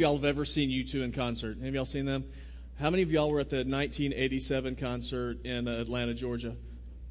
ever seen U2 in concert? Of y'all seen them? How many of y'all were at the 1987 concert in Atlanta, Georgia?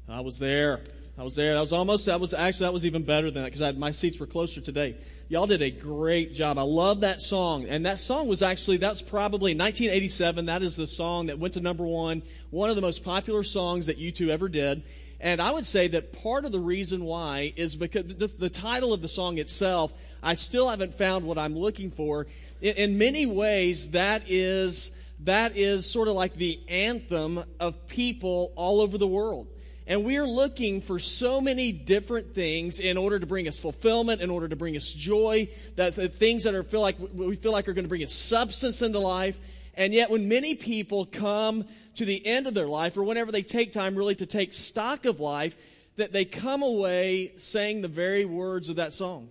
I was there. I was there. I was almost, that was actually, that was even better than that because my seats were closer today. Y'all did a great job. I love that song. And that song was actually, that's probably 1987. That is the song that went to number one. One of the most popular songs that U2 ever did. And I would say that part of the reason why is because the, the title of the song itself, I still haven't found what I'm looking for. In, in many ways, that is, that is sort of like the anthem of people all over the world. And we are looking for so many different things in order to bring us fulfillment, in order to bring us joy, that the things that are feel like we feel like are going to bring us substance into life. And yet when many people come to the end of their life or whenever they take time really to take stock of life, that they come away saying the very words of that song.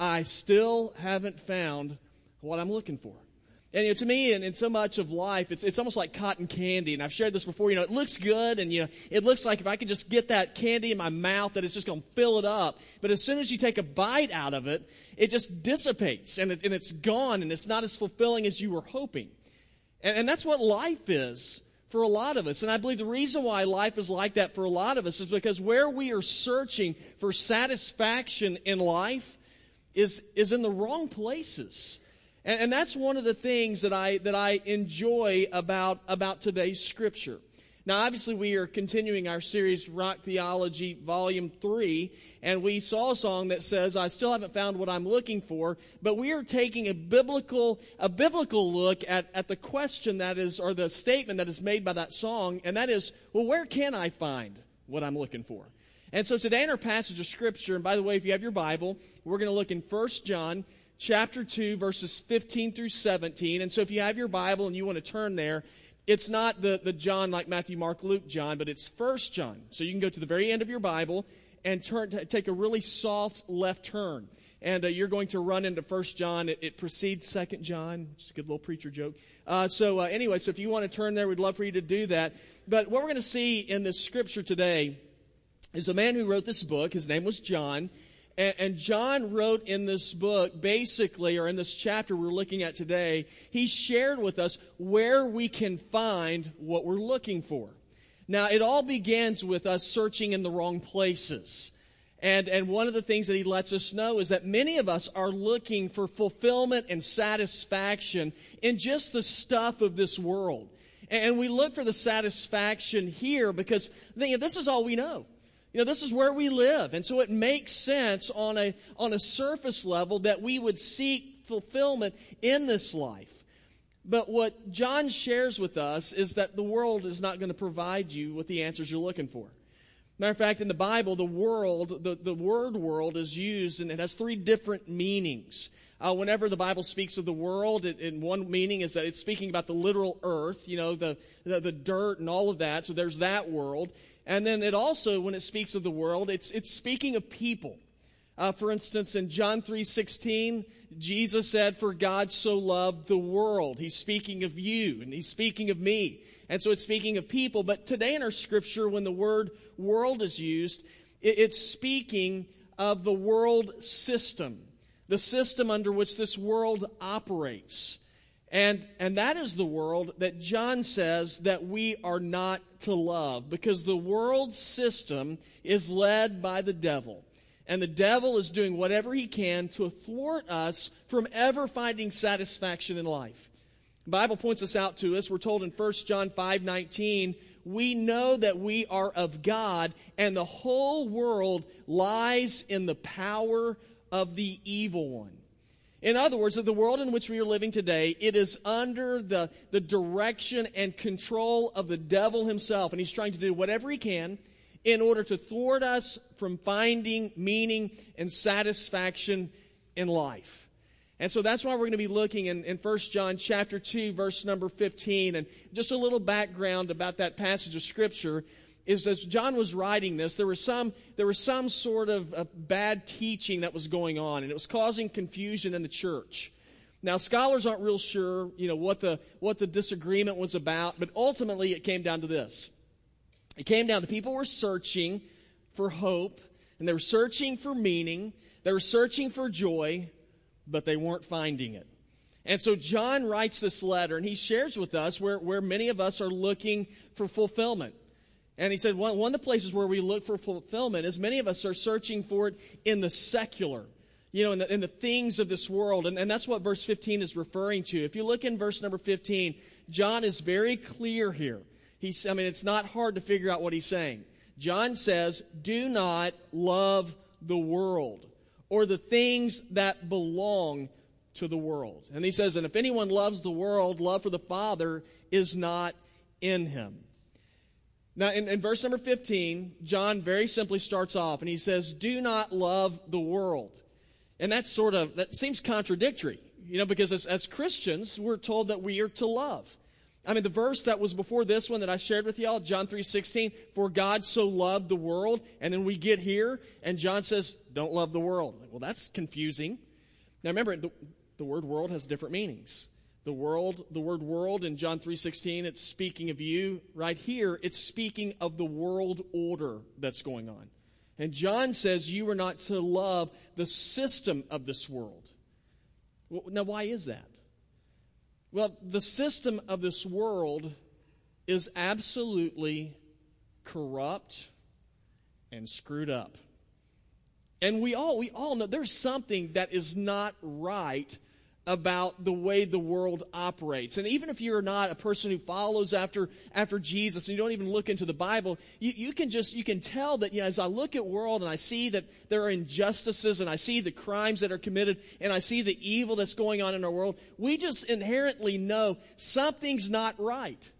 I still haven't found what I'm looking for. And you know, to me, and in so much of life, it's, it's almost like cotton candy. And I've shared this before. You know, it looks good, and you know, it looks like if I could just get that candy in my mouth, that it's just going to fill it up. But as soon as you take a bite out of it, it just dissipates, and, it, and it's gone, and it's not as fulfilling as you were hoping. And, and that's what life is for a lot of us. And I believe the reason why life is like that for a lot of us is because where we are searching for satisfaction in life is, is in the wrong places. And, and that's one of the things that I, that I enjoy about, about today's scripture. Now, obviously, we are continuing our series, Rock Theology, Volume 3, and we saw a song that says, I still haven't found what I'm looking for, but we are taking a biblical, a biblical look at, at the question that is, or the statement that is made by that song, and that is, well, where can I find what I'm looking for? And so today in our passage of Scripture, and by the way, if you have your Bible, we're going to look in 1 John chapter 2, verses 15 through 17. And so if you have your Bible and you want to turn there, it's not the, the John like Matthew, Mark, Luke, John, but it's First John. So you can go to the very end of your Bible and turn, take a really soft left turn. And uh, you're going to run into First John. It, it, precedes Second John. Just a good little preacher joke. Uh, so uh, anyway, so if you want to turn there, we'd love for you to do that. But what we're going to see in this scripture today is the man who wrote this book. His name was John. And, and John wrote in this book, basically, or in this chapter we're looking at today, he shared with us where we can find what we're looking for. Now, it all begins with us searching in the wrong places. And, and one of the things that he lets us know is that many of us are looking for fulfillment and satisfaction in just the stuff of this world. And we look for the satisfaction here because this is all we know. You know, this is where we live. And so it makes sense on a, on a surface level that we would seek fulfillment in this life. But what John shares with us is that the world is not going to provide you with the answers you're looking for. Matter of fact, in the Bible, the world, the, the word world is used and it has three different meanings. Uh, whenever the Bible speaks of the world, it, in one meaning is that it's speaking about the literal earth, you know, the, the, the dirt and all of that. So there's that world. And then it also, when it speaks of the world, it's, it's speaking of people. Uh, for instance, in John 3.16, Jesus said, for God so loved the world. He's speaking of you, and he's speaking of me. And so it's speaking of people. But today in our scripture, when the word world is used, it, it's speaking of the world system, the system under which this world operates. And, and that is the world that John says that we are not to love because the world system is led by the devil. And the devil is doing whatever he can to thwart us from ever finding satisfaction in life. The Bible points this out to us. We're told in 1 John 5 19, we know that we are of God and the whole world lies in the power of the evil one. In other words, that the world in which we are living today, it is under the, the direction and control of the devil himself. And he's trying to do whatever he can in order to thwart us from finding meaning and satisfaction in life. And so that's why we're going to be looking in, in 1 John chapter 2, verse number 15. And just a little background about that passage of scripture is as John was writing this, there was some, there was some sort of uh, bad teaching that was going on, and it was causing confusion in the church. Now, scholars aren't real sure, you know, what the, what the disagreement was about, but ultimately it came down to this. It came down to people were searching for hope, and they were searching for meaning, they were searching for joy, but they weren't finding it. And so John writes this letter and he shares with us where, where many of us are looking for fulfillment. And he said one, one of the places where we look for fulfillment is many of us are searching for it in the secular, you know, in the, in the things of this world. And, and that's what verse 15 is referring to. If you look in verse number 15, John is very clear here. He's, I mean, it's not hard to figure out what he's saying. John says, do not love the world or the things that belong to the world. And he says, and if anyone loves the world, love for the Father is not in him. Now, in, in, verse number 15, John very simply starts off and he says, Do not love the world. And that's sort of, that seems contradictory, you know, because as, as Christians, we're told that we are to love. I mean, the verse that was before this one that I shared with y'all, John 3.16, for God so loved the world, and then we get here, and John says, don't love the world. Well, that's confusing. Now remember, the, the word world has different meanings. The world, the word world in John 3:16, it's speaking of you. Right here, it's speaking of the world order that's going on. And John says you are not to love the system of this world. Well, now why is that? Well, the system of this world is absolutely corrupt and screwed up. And we all we all know there's something that is not right about the way the world operates. And even if you're not a person who follows after, after Jesus and you don't even look into the Bible, you, you can just, you can tell that, you know, as I look at world and I see that there are injustices and I see the crimes that are committed and I see the evil that's going on in our world, we just inherently know something's not right.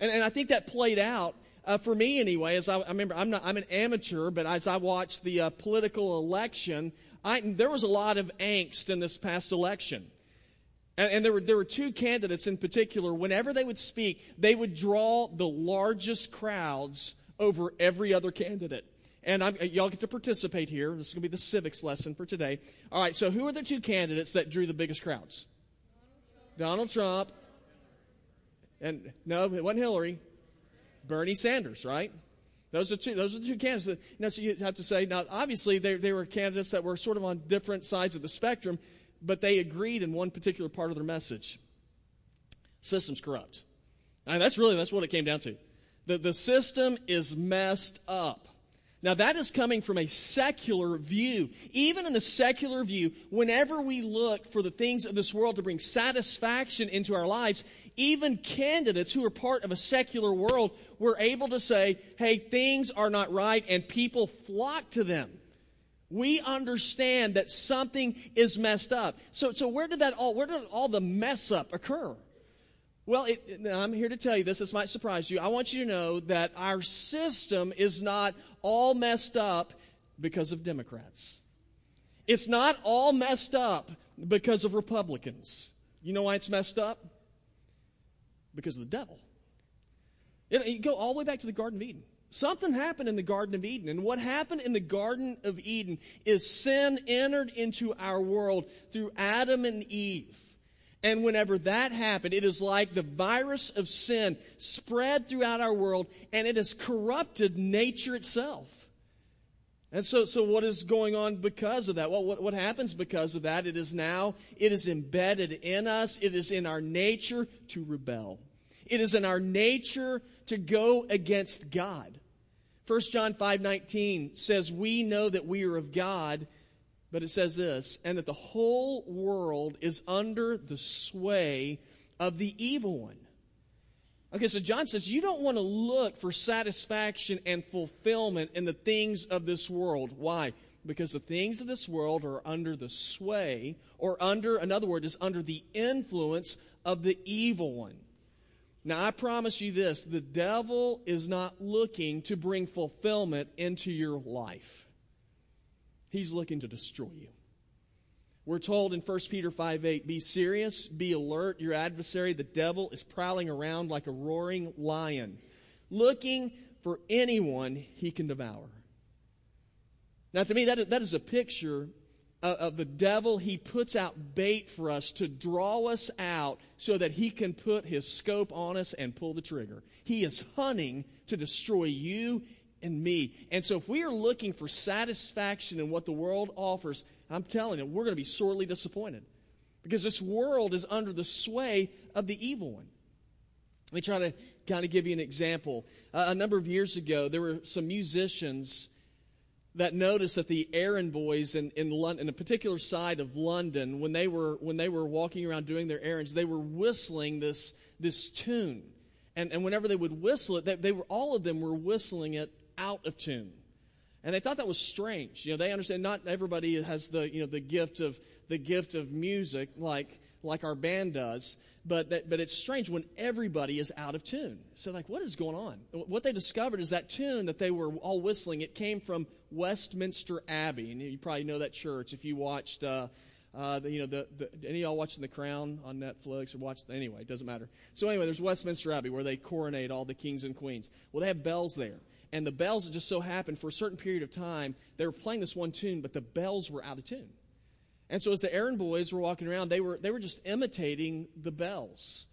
And, and I think that played out uh, for me anyway, as I, I, remember, I'm not, I'm an amateur, but as I watched the uh, political election, I, there was a lot of angst in this past election. And, and, there, were, there were two candidates in particular. Whenever they would speak, they would draw the largest crowds over every other candidate. And I'm, uh, y'all get to participate here. This is going to be the civics lesson for today. All right, so who are the two candidates that drew the biggest crowds? Donald Trump. And no, it wasn't Hillary. Bernie Sanders, right? Those are two. Those are the two candidates. Now, so you have to say now. Obviously, they, they were candidates that were sort of on different sides of the spectrum, but they agreed in one particular part of their message. System's corrupt. And that's really that's what it came down to. The the system is messed up. Now, that is coming from a secular view. Even in the secular view, whenever we look for the things of this world to bring satisfaction into our lives, even candidates who are part of a secular world were able to say, hey, things are not right, and people flock to them. We understand that something is messed up. So, so where did that all, where did all the mess up occur? Well, it, I'm here to tell you this. This might surprise you. I want you to know that our system is not all messed up because of Democrats. It's not all messed up because of Republicans. You know why it's messed up? Because of the devil. It, you go all the way back to the Garden of Eden. Something happened in the Garden of Eden. And what happened in the Garden of Eden is sin entered into our world through Adam and Eve. And whenever that happened, it is like the virus of sin spread throughout our world and it has corrupted nature itself. And so, so what is going on because of that? Well, what, what happens because of that? It is now, it is embedded in us. It is in our nature to rebel. It is in our nature to go against God. 1 John 5 19 says, We know that we are of God but it says this, and that the whole world is under the sway of the evil one. Okay, so John says you don't want to look for satisfaction and fulfillment in the things of this world. Why? Because the things of this world are under the sway, or under, another word, is under the influence of the evil one. Now, I promise you this the devil is not looking to bring fulfillment into your life. He's looking to destroy you. We're told in 1 Peter 5 8, be serious, be alert. Your adversary, the devil, is prowling around like a roaring lion, looking for anyone he can devour. Now, to me, that, that is a picture of, of the devil. He puts out bait for us to draw us out so that he can put his scope on us and pull the trigger. He is hunting to destroy you and me. And so if we are looking for satisfaction in what the world offers, I'm telling you, we're going to be sorely disappointed. Because this world is under the sway of the evil one. Let me try to kind of give you an example. Uh, a number of years ago, there were some musicians that noticed that the errand boys in, in London, in a particular side of London, when they were when they were walking around doing their errands, they were whistling this this tune, and and whenever they would whistle it, they, they were all of them were whistling it out of tune, and they thought that was strange. You know, they understand not everybody has the you know the gift of the gift of music like like our band does, but that, but it's strange when everybody is out of tune. So like, what is going on? What they discovered is that tune that they were all whistling. It came from Westminster Abbey, and you probably know that church if you watched. Uh, uh, the, you know, the, the, any of y'all watching The Crown on Netflix or watch, anyway, it doesn't matter. So anyway, there's Westminster Abbey where they coronate all the kings and queens. Well, they have bells there. And the bells, just so happened for a certain period of time, they were playing this one tune, but the bells were out of tune. And so as the errand boys were walking around, they were, they were just imitating the bells.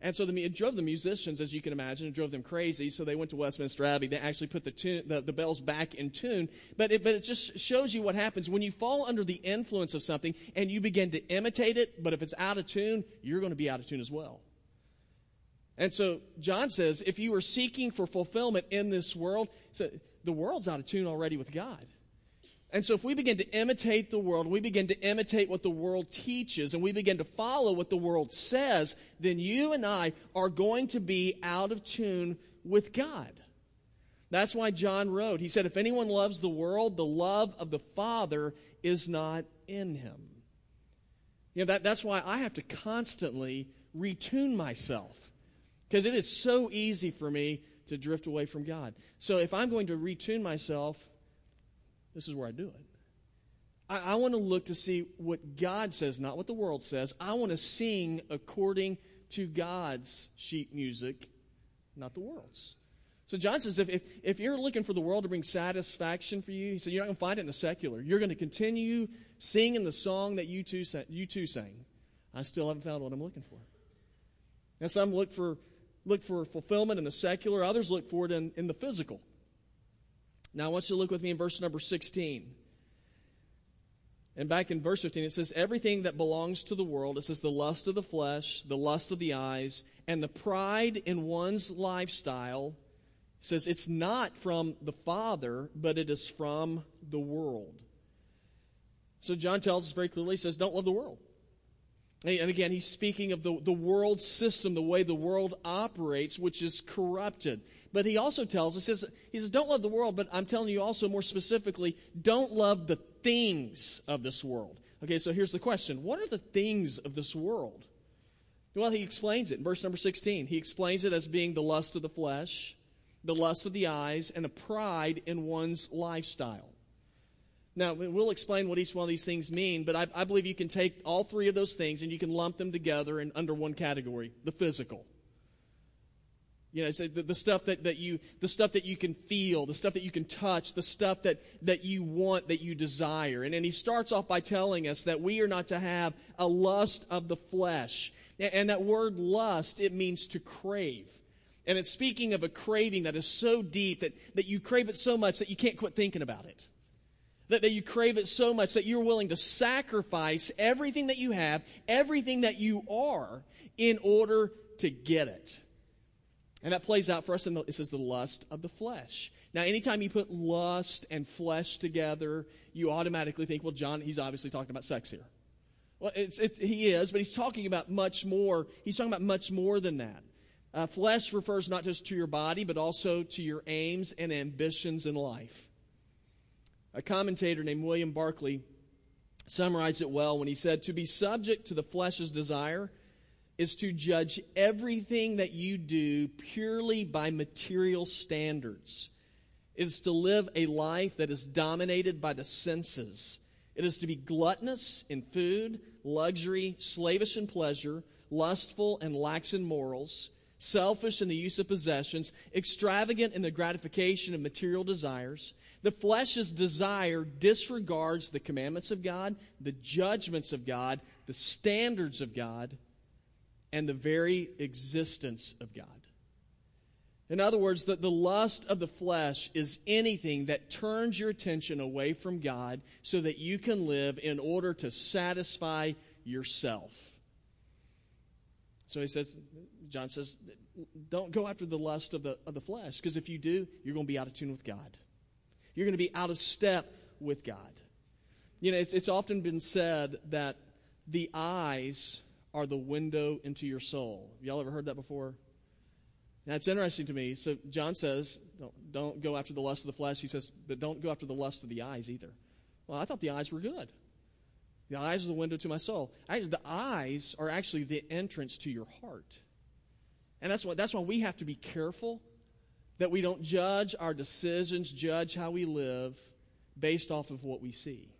And so the, it drove the musicians, as you can imagine, it drove them crazy. So they went to Westminster Abbey. They actually put the, tune, the, the bells back in tune. But it, but it just shows you what happens when you fall under the influence of something and you begin to imitate it. But if it's out of tune, you're going to be out of tune as well. And so John says, if you are seeking for fulfillment in this world, so the world's out of tune already with God. And so if we begin to imitate the world, we begin to imitate what the world teaches, and we begin to follow what the world says, then you and I are going to be out of tune with God. That's why John wrote, he said, if anyone loves the world, the love of the Father is not in him. You know, that, that's why I have to constantly retune myself. Because it is so easy for me to drift away from God. So if I'm going to retune myself, this is where I do it. I, I want to look to see what God says, not what the world says. I want to sing according to God's sheet music, not the world's. So John says if, if, if you're looking for the world to bring satisfaction for you, he said you're not going to find it in the secular. You're going to continue singing the song that U2, you two sang. I still haven't found what I'm looking for. And some look for, look for fulfillment in the secular. Others look for it in, in the physical. Now I want you to look with me in verse number 16. And back in verse 15, it says, Everything that belongs to the world, it says, the lust of the flesh, the lust of the eyes, and the pride in one's lifestyle, it says, it's not from the Father, but it is from the world. So John tells us very clearly, he says, Don't love the world. And again, he's speaking of the, the world system, the way the world operates, which is corrupted. But he also tells us, he says, he says, don't love the world, but I'm telling you also more specifically, don't love the things of this world. Okay, so here's the question. What are the things of this world? Well, he explains it in verse number 16. He explains it as being the lust of the flesh, the lust of the eyes, and a pride in one's lifestyle. Now, we'll explain what each one of these things mean, but I, I, believe you can take all three of those things and you can lump them together in, under one category, the physical. You know, the, the stuff that, that you, the stuff that you can feel, the stuff that you can touch, the stuff that, that you want, that you desire. And then he starts off by telling us that we are not to have a lust of the flesh. And that word lust, it means to crave. And it's speaking of a craving that is so deep that, that you crave it so much that you can't quit thinking about it. That, that you crave it so much that you're willing to sacrifice everything that you have, everything that you are, in order to get it. And that plays out for us in the, it says the lust of the flesh. Now, anytime you put lust and flesh together, you automatically think, well, John, he's obviously talking about sex here. Well, it's, it, he is, but he's talking about much more. He's talking about much more than that. Uh, flesh refers not just to your body, but also to your aims and ambitions in life. A commentator named William Barclay summarized it well when he said, To be subject to the flesh's desire is to judge everything that you do purely by material standards. It is to live a life that is dominated by the senses. It is to be gluttonous in food, luxury, slavish in pleasure, lustful and lax in morals, selfish in the use of possessions, extravagant in the gratification of material desires, the flesh's desire disregards the commandments of God, the judgments of God, the standards of God, and the very existence of God. In other words, that the lust of the flesh is anything that turns your attention away from God so that you can live in order to satisfy yourself. So he says, John says, don't go after the lust of the, of the flesh, because if you do, you're going to be out of tune with God. You're going to be out of step with God. You know, it's, it's often been said that the eyes are the window into your soul. Y'all ever heard that before? That's interesting to me. So John says, don't, don't go after the lust of the flesh. He says, but don't go after the lust of the eyes either. Well, I thought the eyes were good. The eyes are the window to my soul. I, the eyes are actually the entrance to your heart. And that's why, that's why we have to be careful that we don't judge our decisions, judge how we live based off of what we see.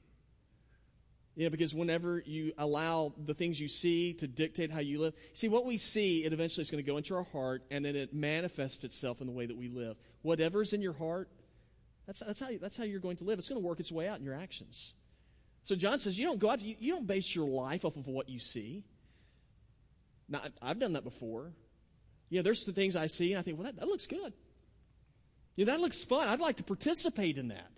You know, because whenever you allow the things you see to dictate how you live, see, what we see, it eventually is going to go into our heart and then it manifests itself in the way that we live. Whatever's in your heart, that's, that's, how, that's how you're going to live. It's going to work its way out in your actions. So John says, you don't go out, you, you don't base your life off of what you see. Now, I've done that before. You know, there's the things I see and I think, well, that, that looks good. Yeah, that looks fun. I'd like to participate in that.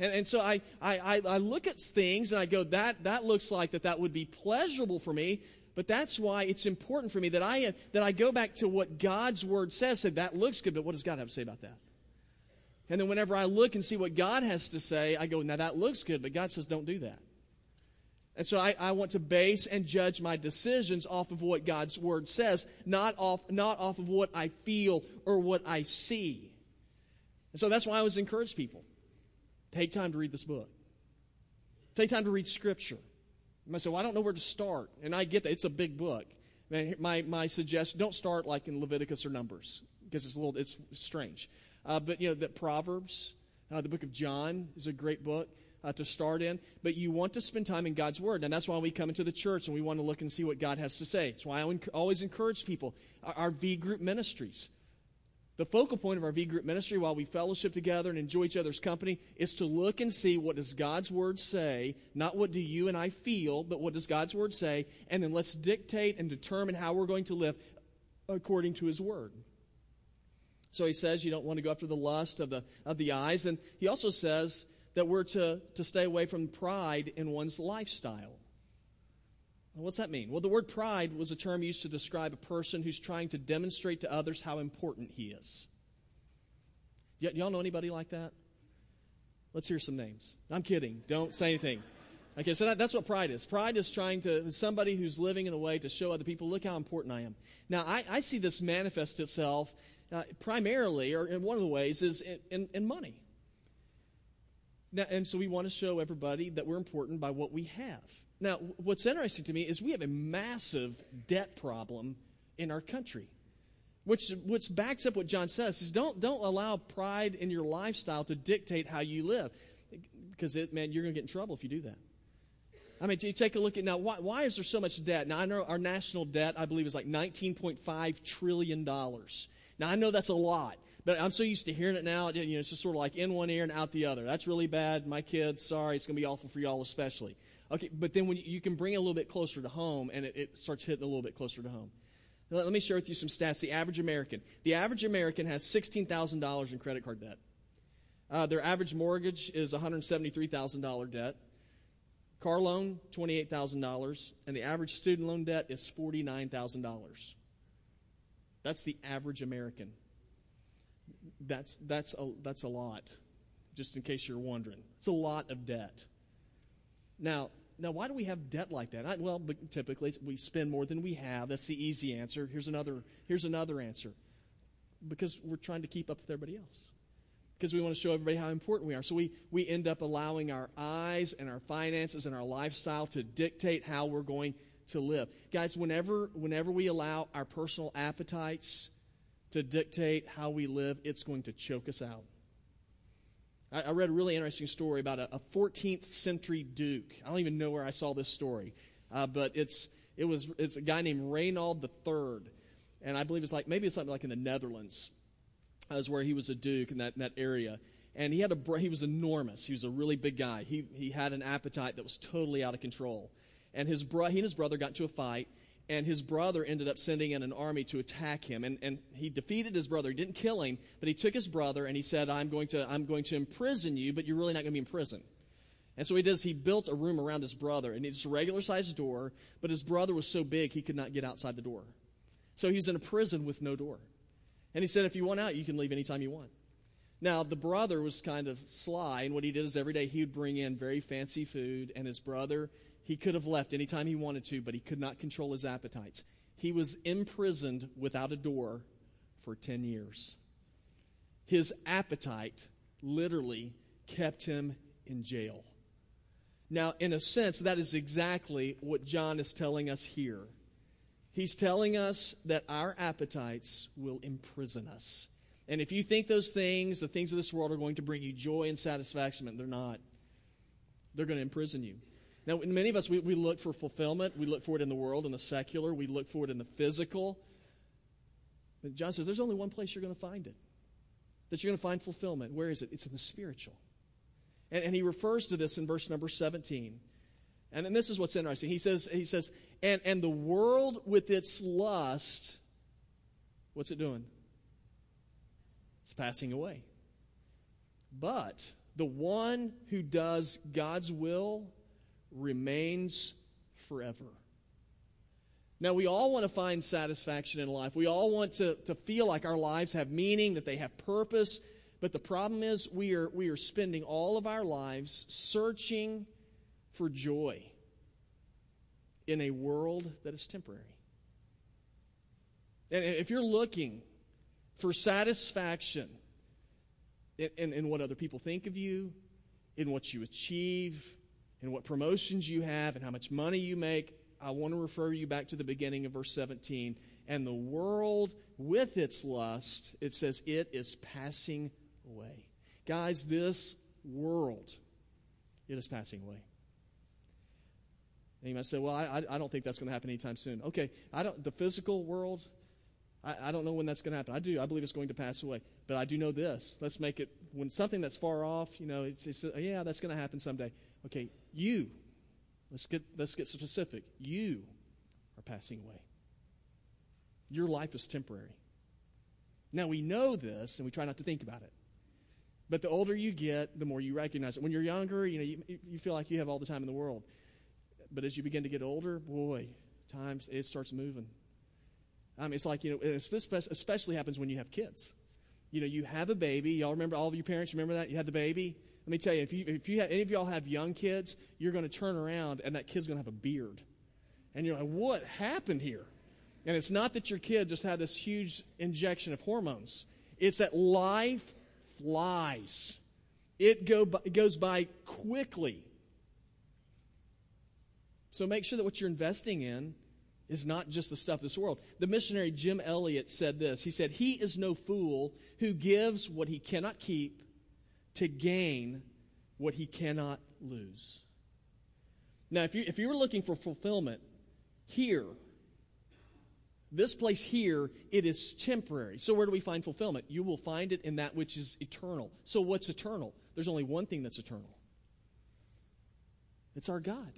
And, and so I, I, I look at things and I go, that, that looks like that that would be pleasurable for me. But that's why it's important for me that I, that I go back to what God's word says. Said that looks good, but what does God have to say about that? And then whenever I look and see what God has to say, I go, now that looks good, but God says don't do that. And so I, I, want to base and judge my decisions off of what God's word says, not off, not off of what I feel or what I see. And so that's why I always encourage people. Take time to read this book. Take time to read Scripture. You might say, well, I don't know where to start. And I get that. It's a big book. My, my suggestion, don't start like in Leviticus or Numbers because it's a little, it's strange. Uh, but, you know, that Proverbs, uh, the book of John is a great book. Uh, to start in, but you want to spend time in God's Word. And that's why we come into the church and we want to look and see what God has to say. That's why I always encourage people. Our, our V group ministries, the focal point of our V group ministry while we fellowship together and enjoy each other's company is to look and see what does God's word say, not what do you and I feel, but what does God's word say, and then let's dictate and determine how we're going to live according to his word. So he says you don't want to go after the lust of the of the eyes, and he also says that we're to, to stay away from pride in one's lifestyle. What's that mean? Well, the word pride was a term used to describe a person who's trying to demonstrate to others how important he is. Y- y'all know anybody like that? Let's hear some names. I'm kidding. Don't say anything. Okay, so that, that's what pride is. Pride is trying to, somebody who's living in a way to show other people, look how important I am. Now, I, I see this manifest itself uh, primarily, or in one of the ways, is in, in, in money. Now, and so we want to show everybody that we're important by what we have. Now, what's interesting to me is we have a massive debt problem in our country, which, which backs up what John says. Is don't, don't allow pride in your lifestyle to dictate how you live. Because, man, you're going to get in trouble if you do that. I mean, you take a look at now, why, why is there so much debt? Now, I know our national debt, I believe, is like $19.5 trillion. Now, I know that's a lot, but I'm so used to hearing it now, you know, it's just sort of like in one ear and out the other. That's really bad. My kids, sorry, it's going to be awful for y'all especially. Okay, but then when you, can bring it a little bit closer to home, and it, it starts hitting a little bit closer to home. Let, me share with you some stats. The average American, the average American has sixteen thousand dollars in credit card debt. Uh, their average mortgage is one hundred seventy-three thousand dollar debt. Car loan twenty-eight thousand dollars, and the average student loan debt is forty-nine thousand dollars. That's the average American. That's that's a, that's a lot. Just in case you're wondering, it's a lot of debt. Now, now, why do we have debt like that? I, well, typically we spend more than we have. That's the easy answer. Here's another. Here's another answer. Because we're trying to keep up with everybody else. Because we want to show everybody how important we are. So we, we end up allowing our eyes and our finances and our lifestyle to dictate how we're going to live. Guys, whenever whenever we allow our personal appetites to dictate how we live, it's going to choke us out. I, I read a really interesting story about a, a, 14th century duke. I don't even know where I saw this story, uh, but it's it was it's a guy named Reynold III, and I believe it's like maybe it's something like in the Netherlands, as where he was a duke in that in that area. And he had a he was enormous. He was a really big guy. He he had an appetite that was totally out of control. And his bro, he and his brother got into a fight, and his brother ended up sending in an army to attack him and, and he defeated his brother he didn't kill him but he took his brother and he said i'm going to i'm going to imprison you but you're really not going to be in prison And so he does, he built a room around his brother, and it's a regular sized door, but his brother was so big he could not get outside the door. So he's in a prison with no door. And he said, if you want out, you can leave anytime you want. Now, the brother was kind of sly, and what he did is every day he would bring in very fancy food, and his brother, he could have left anytime he wanted to, but he could not control his appetites. He was imprisoned without a door for 10 years. His appetite literally kept him in jail. Now, in a sense, that is exactly what John is telling us here. He's telling us that our appetites will imprison us. And if you think those things, the things of this world, are going to bring you joy and satisfaction, they're not. They're going to imprison you. Now, in many of us, we, we look for fulfillment. We look for it in the world, in the secular. We look for it in the physical. But John says there's only one place you're going to find it. That you're going to find fulfillment. Where is it? It's in the spiritual. And, and he refers to this in verse number 17. And then this is what's interesting. He says, he says, and, and the world with its lust, what's it doing? It's passing away. But the one who does God's will remains forever. Now, we all want to find satisfaction in life. We all want to, to feel like our lives have meaning, that they have purpose. But the problem is, we are, we are spending all of our lives searching for joy in a world that is temporary. And if you're looking for satisfaction in, in, in, what other people think of you, in what you achieve, in what promotions you have, and how much money you make, I want to refer you back to the beginning of verse 17. And the world with its lust, it says, it is passing away. Guys, this world, it is passing away. And you might say, well, I, I don't think that's going to happen anytime soon. Okay, I don't, the physical world, I, I don't know when that's going to happen. I do. I believe it's going to pass away. But I do know this. Let's make it, when something that's far off, you know, it's, it's yeah, that's going to happen someday. Okay, you, let's get, let's get specific. You are passing away. Your life is temporary. Now, we know this, and we try not to think about it. But the older you get, the more you recognize it. When you're younger, you know, you, you feel like you have all the time in the world. But as you begin to get older, boy, times it starts moving. Mean, it's like, you know, it especially happens when you have kids. You know, you have a baby. Y'all remember, all of your parents remember that? You had the baby. Let me tell you, if you, if you have, any of y'all have young kids, you're going to turn around and that kid's going to have a beard. And you're like, what happened here? And it's not that your kid just had this huge injection of hormones. It's that life flies. It, go it goes by quickly. So make sure that what you're investing in is not just the stuff of this world. The missionary Jim Elliot said this. He said, He is no fool who gives what he cannot keep to gain what he cannot lose. Now, if you, if you were looking for fulfillment here, this place here, it is temporary. So, where do we find fulfillment? You will find it in that which is eternal. So, what's eternal? There's only one thing that's eternal it's our God.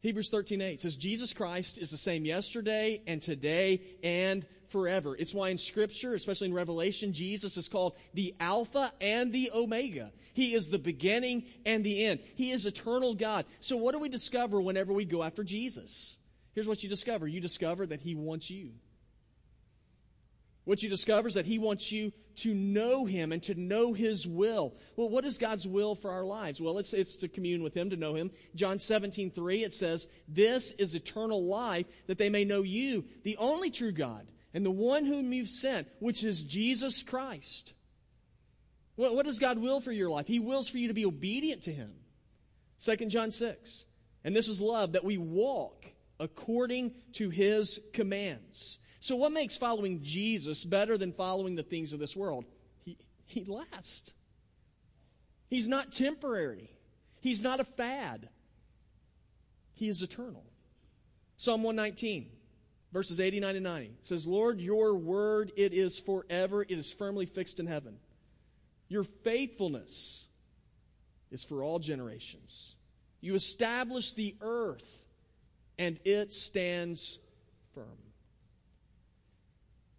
Hebrews 13 8 says, Jesus Christ is the same yesterday and today and forever. It's why in Scripture, especially in Revelation, Jesus is called the Alpha and the Omega. He is the beginning and the end. He is eternal God. So, what do we discover whenever we go after Jesus? Here's what you discover you discover that He wants you. What you discover is that He wants you to know Him and to know His will. Well, what is God's will for our lives? Well, it's, it's to commune with Him, to know Him. John 17, 3, it says, This is eternal life, that they may know you, the only true God, and the one whom you've sent, which is Jesus Christ. What, what does God will for your life? He wills for you to be obedient to Him. 2 John 6. And this is love, that we walk according to his commands. So, what makes following Jesus better than following the things of this world? He, he lasts. He's not temporary, he's not a fad. He is eternal. Psalm 119, verses 89 and 90 says, Lord, your word, it is forever, it is firmly fixed in heaven. Your faithfulness is for all generations. You establish the earth and it stands firm.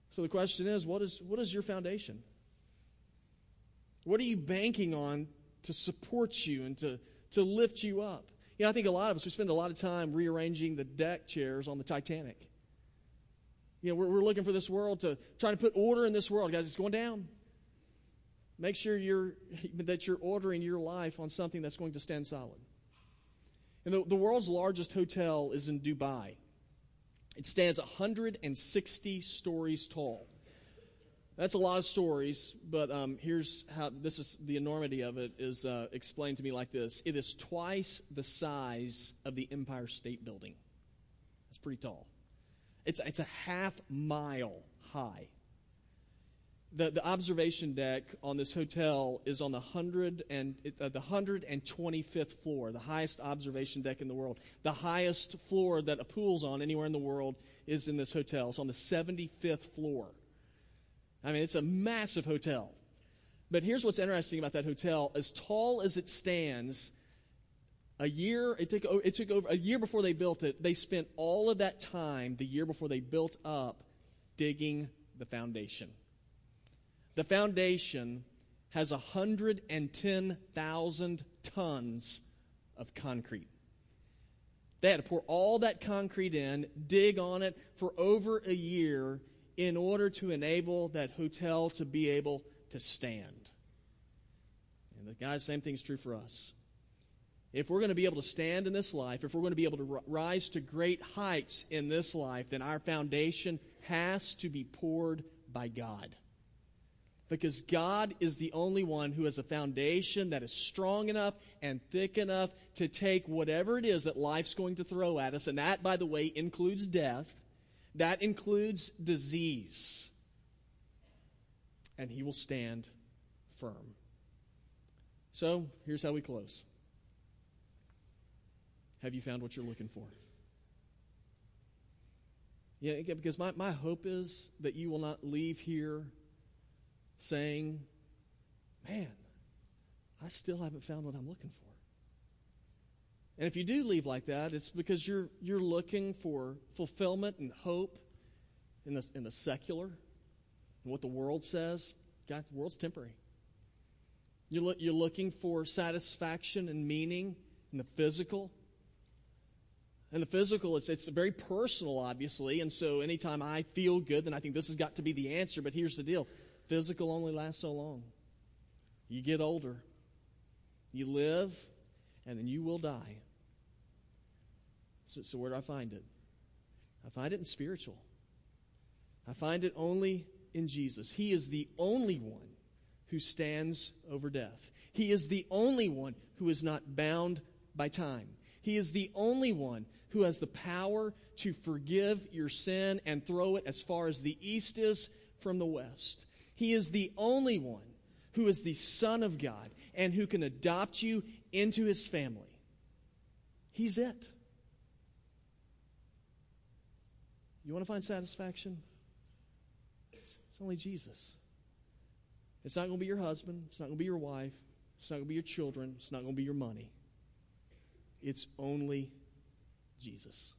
So the question is what is, what is your foundation? What are you banking on to support you and to, to lift you up. You know, I think a lot of us, we spend a lot of time rearranging the deck chairs on the Titanic. You know, we're, we're looking for this world to try to put order in this world. Guys, it's going down. Make sure you're, that you're ordering your life on something that's going to stand solid. And the, the world's largest hotel is in Dubai. It stands 160 stories tall. That's a lot of stories, but um, here's how this is the enormity of it is uh, explained to me like this it is twice the size of the Empire State Building. That's pretty tall. It's, it's a half mile high. The, the observation deck on this hotel is on the, 100 and, uh, the 125th floor, the highest observation deck in the world. The highest floor that a pool's on anywhere in the world is in this hotel. It's on the 75th floor. I mean, it's a massive hotel. But here's what's interesting about that hotel as tall as it stands, a year, it took, it took over, a year before they built it, they spent all of that time, the year before they built up, digging the foundation. The foundation has 110,000 tons of concrete. They had to pour all that concrete in, dig on it for over a year in order to enable that hotel to be able to stand. And the guys, same thing's true for us. If we're going to be able to stand in this life, if we're going to be able to rise to great heights in this life, then our foundation has to be poured by God. Because God is the only one who has a foundation that is strong enough and thick enough to take whatever it is that life's going to throw at us. And that, by the way, includes death that includes disease. And he will stand firm. So, here's how we close. Have you found what you're looking for? Yeah, because my, my hope is that you will not leave here saying, Man, I still haven't found what I'm looking for. And if you do leave like that, it's because you're, you're looking for fulfillment and hope in the, in the secular and what the world says. God, the world's temporary. You're, lo- you're looking for satisfaction and meaning in the physical. And the physical, it's, it's very personal, obviously. And so anytime I feel good, then I think this has got to be the answer. But here's the deal physical only lasts so long. You get older, you live, and then you will die. So, so where do I find it? I find it in spiritual. I find it only in Jesus. He is the only one who stands over death. He is the only one who is not bound by time. He is the only one who has the power to forgive your sin and throw it as far as the east is from the west. He is the only one who is the Son of God and who can adopt you into his family. He's it. You want to find satisfaction? It's, only Jesus. It's not going to be your husband. It's not going to be your wife. It's not going to be your children. It's not going to be your money. It's only Jesus.